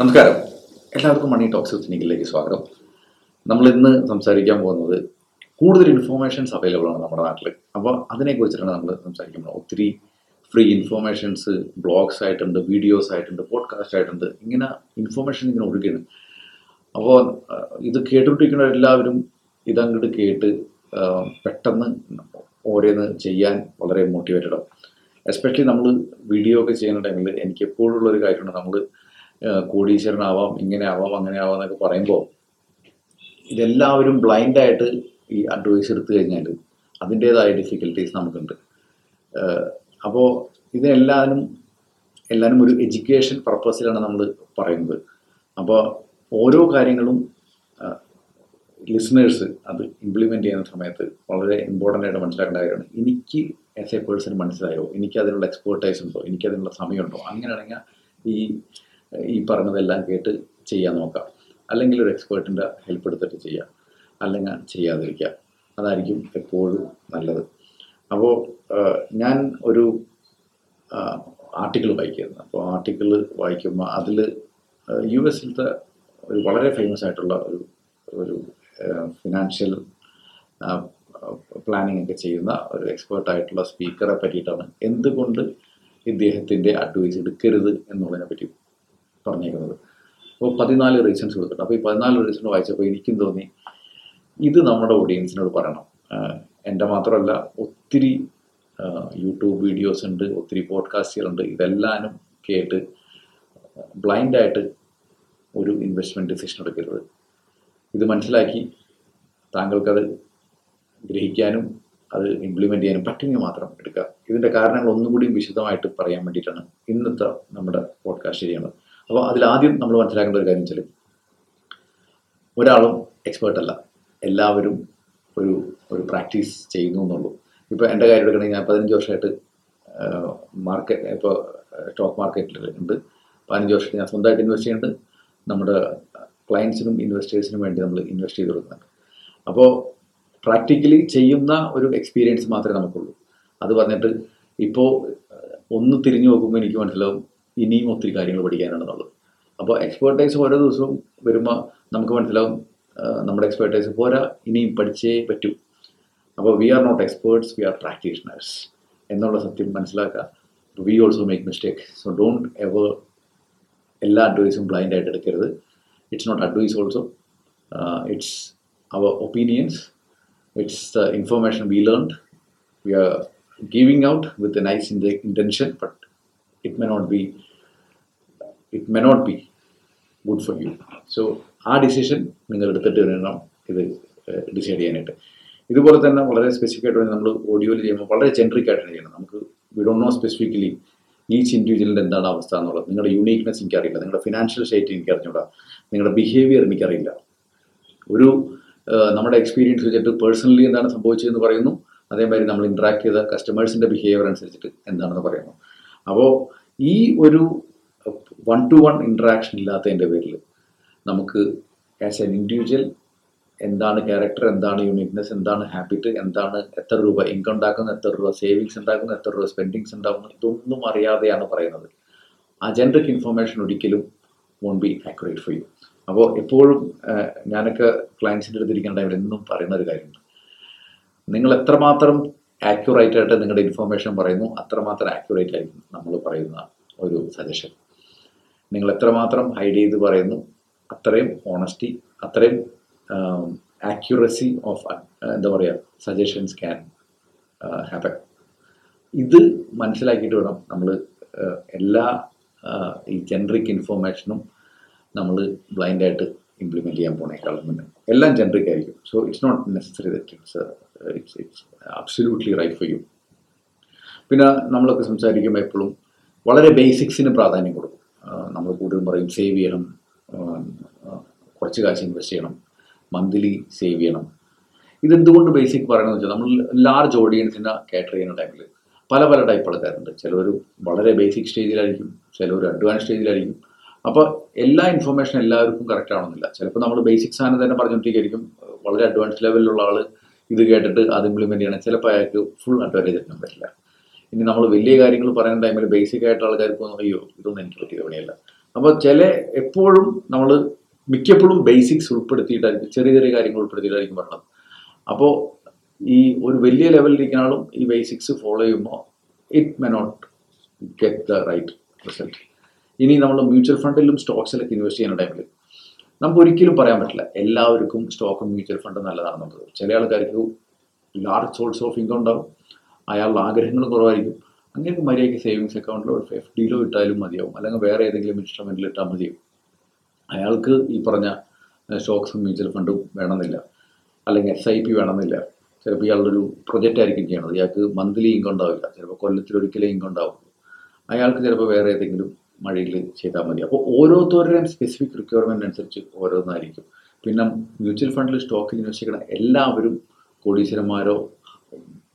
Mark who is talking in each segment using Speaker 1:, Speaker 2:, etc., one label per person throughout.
Speaker 1: നമസ്കാരം. എല്ലാവർക്കും മണി talks with സ്വാഗതം. നമ്മൾ ഇന്ന് സംസാരിക്കാൻ പോകുന്നത് കൂടുതൽ ഇൻഫോർമേഷൻസ് അവൈലബിൾ ആണ് നമ്മുടെ നാട്ടിൽ അപ്പോൾ അതിനെക്കുറിച്ചിട്ടാണ് നമ്മൾ സംസാരിക്കുന്നത് ഒത്തിരി ഫ്രീ ഇൻഫോർമേഷൻസ് ബ്ലോഗ്സ് ആയിട്ടുണ്ട് വീഡിയോസ് ആയിട്ടുണ്ട് പോഡ്കാസ്റ്റ് ആയിട്ടുണ്ട്. ഇങ്ങനെ ഇൻഫോർമേഷൻ ഇങ്ങനെ ഒഴുകിയാണ് അപ്പോൾ ഇത് കേട്ടുകൊണ്ടിരിക്കുന്ന എല്ലാവരും ഇതങ്ങോട്ട് കേട്ട് പെട്ടെന്ന് ഓരോന്ന് ചെയ്യാൻ വളരെ മോട്ടിവേറ്റഡാണ് എസ്പെഷ്യലി നമ്മൾ വീഡിയോ ഒക്കെ ചെയ്യുന്ന ടൈമിൽ എനിക്ക് എപ്പോഴുള്ള ഒരു കാര്യമാണ് നമ്മൾ കോടീശ്വരനാവാം ഇങ്ങനെ ആവാം അങ്ങനെ ആവാം എന്നൊക്കെ പറയുമ്പോൾ ഇതെല്ലാവരും ബ്ലൈൻഡായിട്ട് ഈ അഡ്വൈസ് എടുത്തു കഴിഞ്ഞാൽ അതിന്റേതായ ഡിഫിക്കൽട്ടീസ് നമുക്കുണ്ട്. അപ്പോൾ ഇതിനെല്ലാവരും എല്ലാവരും ഒരു എഡ്യൂക്കേഷൻ പർപ്പസിലാണ് നമ്മൾ പറയുന്നത്. അപ്പോൾ ഓരോ കാര്യങ്ങളും ലിസണേഴ്സ് അത് ഇംപ്ലിമെന്റ് ചെയ്യുന്ന സമയത്ത് വളരെ ഇമ്പോർട്ടന്റ് ആയിട്ട് മനസ്സിലാക്കേണ്ട കാര്യമാണ്. എനിക്ക് ആസ് എ പേഴ്സൺ മനസ്സിലായോ? എനിക്ക് അതിനുള്ള എക്സ്പേർട്ടൈസ് ഉണ്ടോ? എനിക്ക് അതിനുള്ള സമയമുണ്ടോ? അങ്ങനെയാണെങ്കിൽ ഈ ഈ പറഞ്ഞതെല്ലാം കേട്ട് ചെയ്യാൻ നോക്കാം. അല്ലെങ്കിൽ ഒരു എക്സ്പേർട്ടിന്റെ ഹെൽപ്പ് എടുത്തിട്ട് ചെയ്യാം. അല്ലെങ്കിൽ ചെയ്യാതിരിക്കുക അതായിരിക്കും എപ്പോഴും നല്ലത്. അപ്പോൾ ഞാൻ ഒരു ആർട്ടിക്കിൾ വായിക്കുന്നത് അപ്പോൾ ആർട്ടിക്കിൾ വായിക്കുമ്പോൾ അതിൽ യു എസിലത്തെ ഒരു വളരെ ഫേമസ് ആയിട്ടുള്ള ഒരു ഒരു ഫിനാൻഷ്യൽ പ്ലാനിങ് ഒക്കെ ചെയ്യുന്ന ഒരു എക്സ്പേർട്ട് ആയിട്ടുള്ള സ്പീക്കറെ പറ്റിയിട്ടാണ് എന്തുകൊണ്ട് ഇദ്ദേഹത്തിന്റെ അഡ്വൈസ് എടുക്കരുത് എന്നുള്ളതിനെ പറ്റി പറഞ്ഞേക്കുന്നത്. അപ്പോൾ പതിനാല് റീസൺസ് കൊടുത്തിട്ടുണ്ട്. അപ്പോൾ ഈ പതിനാല് റീസൺ വായിച്ചപ്പോൾ എനിക്കും തോന്നി ഇത് നമ്മുടെ ഓഡിയൻസിനോട് പറയണം. എന്റെ മാത്രമല്ല ഒത്തിരി യൂട്യൂബ് വീഡിയോസ് ഉണ്ട് ഒത്തിരി പോഡ്കാസ്റ്റുകളുണ്ട് ഇതെല്ലാനും കേട്ട് ബ്ലൈൻഡായിട്ട് ഒരു ഇൻവെസ്റ്റ്മെന്റ് ഡിസിഷൻ എടുക്കരുത്. ഇത് മനസ്സിലാക്കി താങ്കൾക്കത് ഗ്രഹിക്കാനും അത് ഇംപ്ലിമെന്റ് ചെയ്യാനും പറ്റുമെങ്കിൽ മാത്രം എടുക്കുക. ഇതിന്റെ കാരണങ്ങൾ ഒന്നുകൂടി വിശദമായിട്ട് പറയാൻ വേണ്ടിയിട്ടാണ് ഇന്നത്തെ നമ്മുടെ പോഡ്കാസ്റ്റ് ചെയ്യുന്നത്. അപ്പോൾ അതിലാദ്യം നമ്മൾ മനസ്സിലാക്കേണ്ട ഒരു കാര്യം വെച്ചാൽ ഒരാളും എക്സ്പേർട്ട് അല്ല. എല്ലാവരും ഒരു ഒരു പ്രാക്ടീസ് ചെയ്യുന്നു എന്നുള്ളൂ. ഇപ്പോൾ എന്റെ കാര്യം എടുക്കണമെങ്കിൽ ഞാൻ പതിനഞ്ച് വർഷമായിട്ട് മാർക്കറ്റ് ഇപ്പോൾ സ്റ്റോക്ക് മാർക്കറ്റിൽ ഉണ്ട്. പതിനഞ്ച് വർഷമായിട്ട് ഞാൻ സ്വന്തമായിട്ട് ഇൻവെസ്റ്റ് ചെയ്യുന്നുണ്ട്. നമ്മുടെ ക്ലയൻസിനും ഇൻവെസ്റ്റേഴ്സിനും വേണ്ടി നമ്മൾ ഇൻവെസ്റ്റ് ചെയ്ത് കൊടുക്കുന്നുണ്ട്. അപ്പോൾ പ്രാക്ടിക്കലി ചെയ്യുന്ന ഒരു എക്സ്പീരിയൻസ് മാത്രമേ നമുക്കുള്ളൂ. അത് പറഞ്ഞിട്ട് ഇപ്പോൾ ഒന്ന് തിരിഞ്ഞു നോക്കുമ്പോൾ എനിക്ക് മനസ്സിലാവും ഇനിയും ഒത്തിരി കാര്യങ്ങൾ പഠിക്കാനുണ്ടെന്നുള്ളത്. അപ്പോൾ എക്സ്പേർട്ടൈസ് ഓരോ ദിവസവും വരുമ്പോൾ നമുക്ക് മനസ്സിലാവും നമ്മുടെ എക്സ്പേർട്ടൈസ് പോരാ ഇനിയും പഠിച്ചേ പറ്റൂ. അപ്പോൾ we are not experts we are practitioners എന്നുള്ള സത്യം മനസ്സിലാക്കുക. We also make mistake so don't ever എല്ലാ അഡ്വൈസും ബ്ലൈൻഡ് ആയിട്ട് എടുക്കരുത്. It's not advice also it's our opinions it's the information we learned we are giving out with a nice intention but it may not be it may not be good for you so ആ decision നിങ്ങൾ എടുത്തിട്ട് വേണം ഇത് decide ചെയ്യാനായിട്ട്. ഇതുപോലെ തന്നെ വളരെ specific ആയിട്ട് നമ്മൾ ഓഡിയോയിൽ ചെയ്യുമ്പോൾ വളരെ ജനറിക് ആയിട്ടാണ് ചെയ്യണം നമുക്ക് we don't know specifically each ഇൻഡിവിജ്വലിന്റെ എന്താണ് അവസ്ഥ എന്നുള്ളത്. നിങ്ങളുടെ യൂണീക്നെസ് എനിക്കറിയില്ല. നിങ്ങളുടെ ഫിനാൻഷ്യൽ സ്റ്റേറ്റ് എനിക്ക് അറിഞ്ഞൂടാ നിങ്ങളുടെ ബിഹേവിയർ എനിക്കറിയില്ല. ഒരു നമ്മുടെ എക്സ്പീരിയൻസ് വെച്ചിട്ട് പേഴ്സണലി എന്താണ് സംഭവിച്ചതെന്ന് പറയുന്നു. അതേമാതിരി നമ്മൾ ഇൻട്രാക്ട് ചെയ്ത കസ്റ്റമേഴ്സിന്റെ ബിഹേവിയർ അനുസരിച്ചിട്ട് എന്താണെന്ന് പറയുന്നു. അപ്പോൾ ഈ ഒരു വൺ ടു വൺ ഇൻട്രാക്ഷൻ ഇല്ലാത്തതിന്റെ പേരിൽ നമുക്ക് ആസ് എൻ ഇൻഡിവിജ്വൽ എന്താണ് ക്യാരക്ടർ എന്താണ് യൂണിക്നെസ് എന്താണ് ഹാബിറ്റ് എന്താണ് എത്ര രൂപ ഇൻകം ഉണ്ടാക്കുന്നു എത്ര രൂപ സേവിങ്സ് ഉണ്ടാക്കുന്നു എത്ര രൂപ സ്പെൻഡിങ്സ് ഉണ്ടാകുന്നു ഇതൊന്നും അറിയാതെയാണ് പറയുന്നത്. ആ ജനറിക് ഇൻഫർമേഷൻ ഒരിക്കലും won't be accurate for you അപ്പോൾ എപ്പോഴും ഞാനൊക്കെ ക്ലയൻസിന്റെ അടുത്ത് ഇരിക്കുന്ന ടൈമിൽ എന്നും പറയുന്ന ഒരു കാര്യമുണ്ട്. നിങ്ങൾ എത്രമാത്രം ആക്യുറേറ്റ് ആയിട്ട് നിങ്ങളുടെ ഇൻഫർമേഷൻ പറയുന്നു അത്രമാത്രം ആക്യുറേറ്റ് ആയിരിക്കും നമ്മൾ പറയുന്ന ഒരു സജഷൻ നിങ്ങൾ എത്രമാത്രം ഹൈഡ് ചെയ്ത് പറയുന്നു അത്രയും ഓണസ്റ്റി അത്രയും ആക്യുറസി ഓഫ് എന്താ പറയുക സജഷൻസ് ക്യാൻ ഹാപ്പൻ ഇത് മനസ്സിലാക്കിയിട്ട് വേണം നമ്മൾ എല്ലാ ആഹ്, ഈ ജനറിക് ഇൻഫോർമേഷനും നമ്മൾ ബ്ലൈൻഡായിട്ട് ഇംപ്ലിമെന്റ് ചെയ്യാൻ പോണേക്കാളും മുന്നേ എല്ലാം ജനറിക് ആയിരിക്കും. So it's not necessary that it's it's it's absolutely right for you പിന്നെ നമ്മളൊക്കെ സംസാരിക്കുമ്പോൾ എപ്പോഴും വളരെ ബേസിക്സിന് പ്രാധാന്യം കൊടുക്കും. നമ്മൾ കൂടുതലും പറയും സേവ് ചെയ്യണം. കുറച്ച് കാശ് ഇൻവെസ്റ്റ് ചെയ്യണം. മന്ത്ലി സേവ് ചെയ്യണം. ഇതെന്തുകൊണ്ട് ബേസിക് പറയണമെന്ന് വെച്ചാൽ നമ്മൾ ലാർജ് ഓഡിയൻസിനെ കാറ്റർ ചെയ്യുന്ന ടൈമിൽ പല പല ടൈപ്പ് ആൾക്കാരുണ്ട് ചിലർ വളരെ ബേസിക് സ്റ്റേജിലായിരിക്കും ചിലർ അഡ്വാൻസ് സ്റ്റേജിലായിരിക്കും അപ്പോൾ എല്ലാ ഇൻഫർമേഷൻ എല്ലാവർക്കും കറക്റ്റ് ആവണമെന്നില്ല. ചിലപ്പോൾ നമ്മൾ ബേസിക് സാധനം തന്നെ പറഞ്ഞുകൊണ്ടിരിക്കും വളരെ അഡ്വാൻസ് ലെവലിലുള്ള ആൾ ഇത് കേട്ടിട്ട് അത് ഇംപ്ലിമെന്റ് ചെയ്യണം. ചിലപ്പോൾ അയാൾക്ക് ഫുൾ അഡ്വാന്റേജ് എത്താൻ പറ്റില്ല ഇനി നമ്മൾ വലിയ കാര്യങ്ങൾ പറയുന്ന ടൈമിൽ ബേസിക് ആയിട്ട് ആൾക്കാർക്ക് അയ്യോ ഇതൊന്നും എനിക്ക് പറ്റിയ പണിയല്ല. അപ്പോൾ ചില എപ്പോഴും നമ്മൾ മിക്കപ്പോഴും ബേസിക്സ് ഉൾപ്പെടുത്തിയിട്ടായിരിക്കും ചെറിയ ചെറിയ കാര്യങ്ങൾ ഉൾപ്പെടുത്തിയിട്ടായിരിക്കും പറഞ്ഞത്. അപ്പോൾ ഈ ഒരു വലിയ ലെവലിലിരിക്കുന്ന ആളും ഈ ബേസിക്സ് ഫോളോ ചെയ്യുമ്പോൾ it may not get the right result ഇനി നമ്മൾ മ്യൂച്വൽ ഫണ്ടിലും സ്റ്റോക്സിലൊക്കെ ഇൻവെസ്റ്റ് ചെയ്യുന്ന ടൈമിൽ നമുക്ക് ഒരിക്കലും പറയാൻ പറ്റില്ല. എല്ലാവർക്കും സ്റ്റോക്കും മ്യൂച്വൽ ഫണ്ടും നല്ലതാണെന്നുള്ളത്. ചില ആൾക്കാർക്ക് ലാർജ് സോഴ്സ് ഓഫ് ഇൻകം ഉണ്ടാവും. അയാളുടെ ആഗ്രഹങ്ങൾ കുറവായിരിക്കും. അങ്ങനെ മര്യാദയ്ക്ക് സേവിങ്സ് അക്കൗണ്ടിലോ എഫ് ഡിയിലോ ഇട്ടാലും മതിയാവും. അല്ലെങ്കിൽ വേറെ ഏതെങ്കിലും ഇൻസ്ട്രുമെന്റിൽ ഇട്ടാൽ മതിയാവും. അയാൾക്ക് ഈ പറഞ്ഞ സ്റ്റോക്സും മ്യൂച്വൽ ഫണ്ടും വേണമെന്നില്ല. അല്ലെങ്കിൽ എസ് ഐ പി വേണമെന്നില്ല. ചിലപ്പോൾ ഇയാളുടെ ഒരു പ്രൊജക്റ്റ് ആയിരിക്കും ചെയ്യണത്. ഇയാൾക്ക് മന്ത്ലി ഇൻകം ഉണ്ടാവില്ല. ചിലപ്പോൾ കൊല്ലത്തിലൊരിക്കലേ ഇൻകം ഉണ്ടാവുള്ളൂ. അയാൾക്ക് ചിലപ്പോൾ വേറെ ഏതെങ്കിലും മഴയിൽ ചെയ്താൽ മതി. അപ്പോൾ ഓരോരുത്തരുടെയും സ്പെസിഫിക് റിക്വയർമെന്റ് അനുസരിച്ച് ഓരോന്നായിരിക്കും. പിന്നെ മ്യൂച്വൽ ഫണ്ടിൽ സ്റ്റോക്കിൽ ഇൻവെസ്റ്റ് ചെയ്യണ എല്ലാവരും കോടീശ്വരന്മാരോ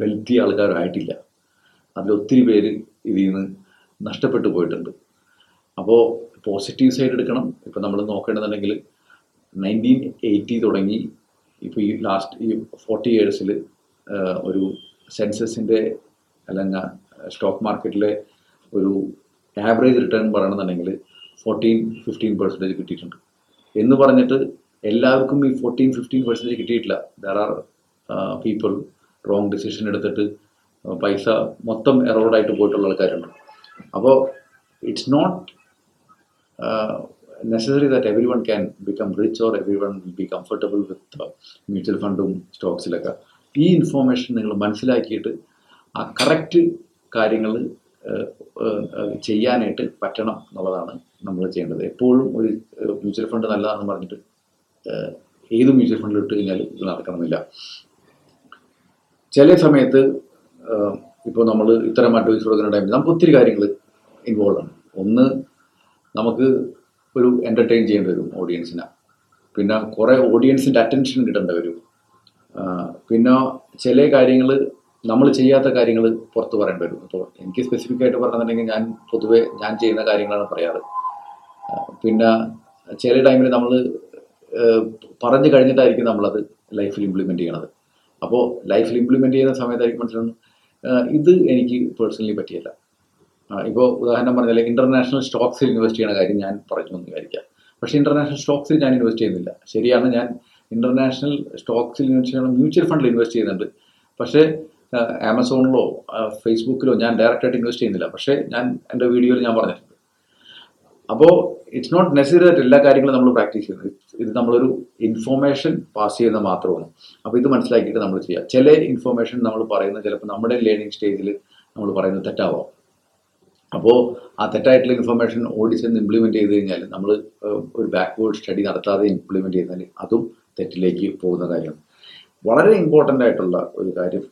Speaker 1: വെൽത്തി ആൾക്കാരായിട്ടില്ല. അതിൽ ഒത്തിരി പേര് ഇതിൽ നിന്ന് നഷ്ടപ്പെട്ടു പോയിട്ടുണ്ട്. അപ്പോൾ പോസിറ്റീവ് സൈഡ് എടുക്കണം. ഇപ്പോൾ നമ്മൾ നോക്കേണ്ടതുണ്ടെങ്കിൽ നയന്റീൻ എയ്റ്റി തുടങ്ങി. ഇപ്പോൾ ഈ ലാസ്റ്റ് ഈ ഫോർട്ടി ഇയേഴ്സിൽ ഒരു സെൻസസിന്റെ അല്ലെങ്കിൽ സ്റ്റോക്ക് മാർക്കറ്റിലെ ഒരു ആവറേജ് റിട്ടേൺ പറയണമെന്നുണ്ടെങ്കിൽ ഫോർട്ടീൻ ഫിഫ്റ്റീൻ പെർസെന്റേജ് കിട്ടിയിട്ടുണ്ട്. എന്ന് പറഞ്ഞിട്ട് എല്ലാവർക്കും ഈ ഫോർട്ടീൻ ഫിഫ്റ്റീൻ പെർസെന്റേജ് കിട്ടിയിട്ടില്ല. There are people wrong decision എടുത്തിട്ട് പൈസ മൊത്തം എറോഡായിട്ട് പോയിട്ടുള്ള ആൾക്കാരുണ്ട്. അപ്പോൾ it's not necessary that everyone can become rich or everyone be comfortable with mutual ഫണ്ടും സ്റ്റോക്സിലൊക്കെ ഈ ഇൻഫോർമേഷൻ നിങ്ങൾ മനസ്സിലാക്കിയിട്ട് ആ കറക്റ്റ് കാര്യങ്ങൾ ചെയ്യാനായിട്ട് പറ്റണം എന്നുള്ളതാണ് നമ്മൾ ചെയ്യേണ്ടത്. എപ്പോഴും ഒരു മ്യൂച്വൽ ഫണ്ട് നല്ലതാണെന്ന് പറഞ്ഞിട്ട് ഏത് മ്യൂച്വൽ ഫണ്ടിൽ ഇട്ട് കഴിഞ്ഞാൽ ഇത് നടക്കണമെന്നില്ല. ചില സമയത്ത് ഇപ്പോൾ നമ്മൾ ഇത്തരം അഡ്വൈസ് കൊടുക്കുന്ന ടൈമിൽ നമുക്ക് ഒത്തിരി കാര്യങ്ങൾ ഇൻവോൾവ് ആണ്. ഒന്ന് നമുക്ക് ഒരു എന്റർടൈൻ ചെയ്യേണ്ടി വരും ഓഡിയൻസിനെ പിന്നെ കുറേ ഓഡിയൻസിന്റെ അറ്റൻഷൻ കിട്ടേണ്ടി വരും പിന്നെ ചില കാര്യങ്ങൾ നമ്മൾ ചെയ്യാത്ത കാര്യങ്ങൾ പുറത്ത് പറയേണ്ടി വരും. അപ്പോൾ എനിക്ക് സ്പെസിഫിക് ആയിട്ട് പറഞ്ഞിട്ടുണ്ടെങ്കിൽ ഞാൻ പൊതുവെ ഞാൻ ചെയ്യുന്ന കാര്യങ്ങളാണ് പറയാറ്. പിന്നെ ചില ടൈമിൽ നമ്മൾ പറഞ്ഞു കഴിഞ്ഞിട്ടായിരിക്കും നമ്മളത് ലൈഫിൽ ഇംപ്ലിമെന്റ് ചെയ്യണത്. അപ്പോൾ ലൈഫിൽ ഇംപ്ലിമെന്റ് ചെയ്യുന്ന സമയത്തായിരിക്കും മനസ്സിലാവുന്നത്. ഇത് എനിക്ക് പേഴ്സണലി പറ്റിയല്ല. ഇപ്പോൾ ഉദാഹരണം പറഞ്ഞാൽ ഇന്റർനാഷണൽ സ്റ്റോക്സിൽ ഇൻവെസ്റ്റ് ചെയ്യുന്ന കാര്യം ഞാൻ പറഞ്ഞു എന്ന് വിചാരിക്കാം. പക്ഷേ ഇന്റർനാഷണൽ സ്റ്റോക്സിൽ ഞാൻ ഇൻവെസ്റ്റ് ചെയ്യുന്നില്ല. ശരിയാണ് ഞാൻ ഇന്റർനാഷണൽ സ്റ്റോക്സിൽ ഇൻവെസ്റ്റ് ചെയ്യണം മ്യൂച്വൽ ഫണ്ടിൽ ഇൻവെസ്റ്റ് ചെയ്യുന്നുണ്ട്. പക്ഷേ ആമസോണിലോ ഫേസ്ബുക്കിലോ ഞാൻ ഡയറക്റ്റായിട്ട് ഇൻവെസ്റ്റ് ചെയ്യുന്നില്ല. പക്ഷേ ഞാൻ എന്റെ വീഡിയോയിൽ ഞാൻ പറഞ്ഞിട്ടുണ്ട്. അപ്പോൾ ഇറ്റ്സ് നോട്ട് നെസസറി ആയിട്ട് എല്ലാ കാര്യങ്ങളും നമ്മൾ പ്രാക്ടീസ് ചെയ്യുന്നത് ഇത് നമ്മളൊരു ഇൻഫോർമേഷൻ പാസ് ചെയ്യുന്ന മാത്രമാണ്. അപ്പോൾ ഇത് മനസ്സിലാക്കിയിട്ട് നമ്മൾ ചെയ്യുക ചില ഇൻഫോർമേഷൻ നമ്മൾ പറയുന്നത് ചിലപ്പോൾ നമ്മുടെ ലേണിംഗ് സ്റ്റേജിൽ നമ്മൾ പറയുന്നത് തെറ്റാവാം. അപ്പോൾ ആ തെറ്റായിട്ടുള്ള ഇൻഫർമേഷൻ ഓടിച്ചെന്ന് ഇംപ്ലിമെന്റ് ചെയ്ത് കഴിഞ്ഞാൽ നമ്മൾ ഒരു ബാക്ക്വേർഡ് സ്റ്റഡി നടത്താതെ ഇംപ്ലിമെന്റ് ചെയ്താൽ അതും തെറ്റിലേക്ക് പോകുന്ന കാര്യമാണ്. വളരെ ഇമ്പോർട്ടന്റ് ആയിട്ടുള്ള ഒരു കാര്യം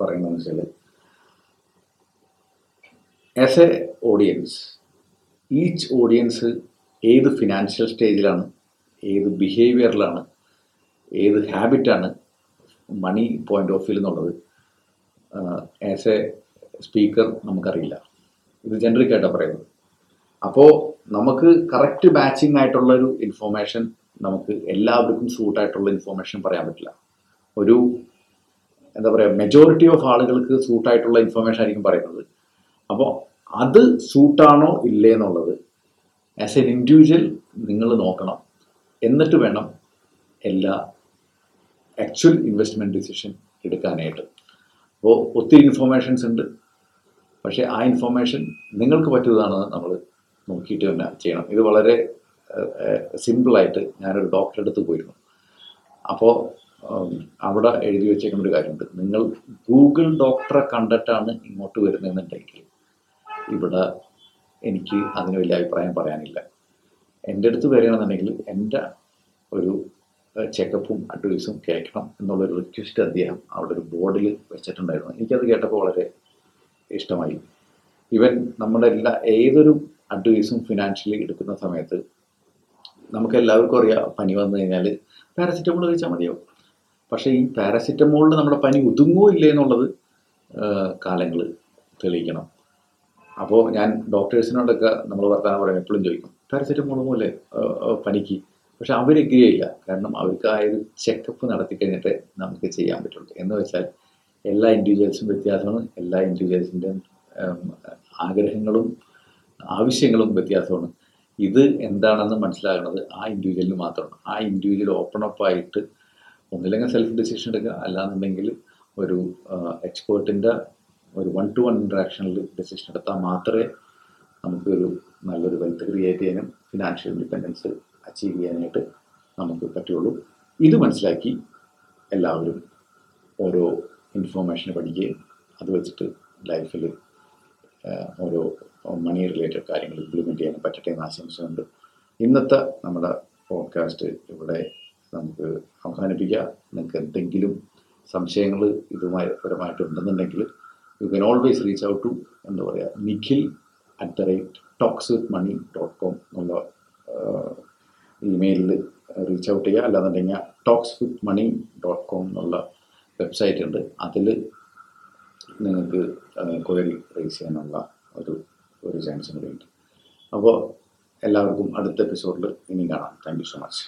Speaker 1: പറയുന്നതെന്ന് വെച്ചാൽ as a audience each audience ഏത് ഫിനാൻഷ്യൽ സ്റ്റേജിലാണ് ഏത് ബിഹേവിയറിലാണ് ഏത് ഹാബിറ്റാണ് മണി പോയിന്റ് ഓഫ് വ്യൂ എന്നുള്ളത് ആസ് എ സ്പീക്കർ നമുക്കറിയില്ല. ഇത് ജനറിക് ആയിട്ടാണ് പറയുന്നത്. അപ്പോൾ നമുക്ക് കറക്റ്റ് മാച്ചിങ് ആയിട്ടുള്ള ഒരു ഇൻഫോർമേഷൻ നമുക്ക് എല്ലാവർക്കും സൂട്ടായിട്ടുള്ള ഇൻഫോർമേഷൻ പറയാൻ പറ്റില്ല. ഒരു എന്താ പറയുക മെജോറിറ്റി ഓഫ് ആളുകൾക്ക് സൂട്ടായിട്ടുള്ള ഇൻഫോർമേഷൻ ആയിരിക്കും പറയുന്നത്. അപ്പോൾ അത് സൂട്ടാണോ ഇല്ലേ എന്നുള്ളത് ആസ് എൻ ഇൻഡിവിജ്വൽ നിങ്ങൾ നോക്കണം. എന്നിട്ട് വേണം എല്ലാ ആക്ച്വൽ ഇൻവെസ്റ്റ്മെന്റ് ഡിസിഷൻ എടുക്കാനായിട്ട്. അപ്പോൾ ഒത്തിരി ഇൻഫോർമേഷൻസ് ഉണ്ട്. പക്ഷേ ആ ഇൻഫോർമേഷൻ നിങ്ങൾക്ക് പറ്റിയതാണെന്ന് നമ്മൾ നോക്കിയിട്ട് തന്നെ ചെയ്യണം. ഇത് വളരെ സിമ്പിളായിട്ട് ഞാനൊരു ഡോക്ടറെ അടുത്ത് പോയിരുന്നു. അപ്പോൾ അവിടെ എഴുതി വെച്ചേക്കുന്ന ഒരു കാര്യമുണ്ട്. നിങ്ങൾ ഗൂഗിൾ ഡോക്ടറെ കണ്ടിട്ടാണ് ഇങ്ങോട്ട് വരുന്നതെന്നുണ്ടെങ്കിൽ ഇവിടെ എനിക്ക് അതിന് വലിയ അഭിപ്രായം പറയാനില്ല. എന്റെ അടുത്ത് വരികയാണെന്നുണ്ടെങ്കിൽ എന്റെ ഒരു ചെക്കപ്പും അഡ്വൈസും കേൾക്കണം എന്നുള്ളൊരു റിക്വസ്റ്റ് അദ്ദേഹം അവിടെ ഒരു ബോർഡിൽ വെച്ചിട്ടുണ്ടായിരുന്നു. എനിക്കത് കേട്ടപ്പോൾ വളരെ ഇഷ്ടമായി. ഇവൻ നമ്മുടെ എല്ലാ ഏതൊരു അഡ്വൈസും ഫിനാൻഷ്യലി എടുക്കുന്ന സമയത്ത് നമുക്ക് എല്ലാവർക്കും അറിയാം പനി വന്നു കഴിഞ്ഞാൽ പാരസിറ്റമോൾ കഴിച്ചാൽ മതിയാവും. പക്ഷേ ഈ പാരസിറ്റമോളിൽ നമ്മുടെ പനി ഒതുങ്ങോ ഇല്ലേ എന്നുള്ളത് കാലങ്ങൾ തെളിയിക്കണം. അപ്പോൾ ഞാൻ ഡോക്ടേഴ്സിനോടൊക്കെ നമ്മൾ വർത്തമാനം പറയും എപ്പോഴും ചോദിക്കും പാരസെറ്റമോളും പോലെ പനിക്ക്? പക്ഷെ അവർ എഗ്രി കാരണം അവർക്ക് ആ ഒരു ചെക്കപ്പ് നടത്തി കഴിഞ്ഞിട്ട് നമുക്ക് ചെയ്യാൻ പറ്റുള്ളൂ. എന്ന് വെച്ചാൽ എല്ലാ ഇൻഡിവിജ്വൽസും വ്യത്യാസമാണ്. എല്ലാ ഇൻഡിവിജ്വൽസിന്റെയും ആഗ്രഹങ്ങളും ആവശ്യങ്ങളും വ്യത്യാസമാണ്. ഇത് എന്താണെന്ന് മനസ്സിലാകുന്നത് ആ ഇൻഡിവിജ്വലിന് മാത്രമാണ്. ആ ഇൻഡിവിജ്വൽ ഓപ്പൺ അപ്പ് ആയിട്ട് ഒന്നില്ലെങ്കിൽ സെൽഫ് ഡിസിഷൻ എടുക്കുക. അല്ലാന്നുണ്ടെങ്കിൽ ഒരു എക്സ്പേർട്ടിന്റെ ഒരു വൺ ടു വൺ ഇൻട്രാക്ഷനിൽ ഡെസിഷൻ എടുത്താൽ മാത്രമേ നമുക്കൊരു നല്ലൊരു വെൽത്ത് ക്രിയേറ്റ് ചെയ്യാനും ഫിനാൻഷ്യൽ ഇൻഡിപെൻഡൻസ് അച്ചീവ് ചെയ്യാനായിട്ട് നമുക്ക് പറ്റുള്ളൂ. ഇത് മനസ്സിലാക്കി എല്ലാവരും ഓരോ ഇൻഫോർമേഷൻ പഠിക്കുകയും അത് വെച്ചിട്ട് ലൈഫിൽ ഓരോ മണി റിലേറ്റഡ് കാര്യങ്ങൾ ഇംപ്ലിമെന്റ് ചെയ്യാൻ പറ്റട്ടെ എന്ന് ആശംസയുണ്ട് ഇന്നത്തെ നമ്മുടെ പോഡ്കാസ്റ്റ് ഇവിടെ നമുക്ക് അവസാനിപ്പിക്കാം. നിങ്ങൾക്ക് എന്തെങ്കിലും സംശയങ്ങൾ ഇതുമായി പരമായിട്ടുണ്ടെന്നുണ്ടെങ്കിൽ you can always reach out to എന്താ പറയുക Nikhil at the rate talks with money dot com എന്നുള്ള ഇമെയിലിൽ റീച്ച് ഔട്ട് ചെയ്യുക. അല്ലാന്നുണ്ടെങ്കിൽ talks with money dot com എന്നുള്ള വെബ്സൈറ്റ് ഉണ്ട്. അതിൽ നിങ്ങൾക്ക് ക്വയറി റേസ് ചെയ്യാനുള്ള ഒരു ഒരു ചാൻസും കൂടി ഉണ്ട്. അപ്പോൾ എല്ലാവർക്കും അടുത്ത എപ്പിസോഡിൽ ഇനി കാണാം. Thank you so much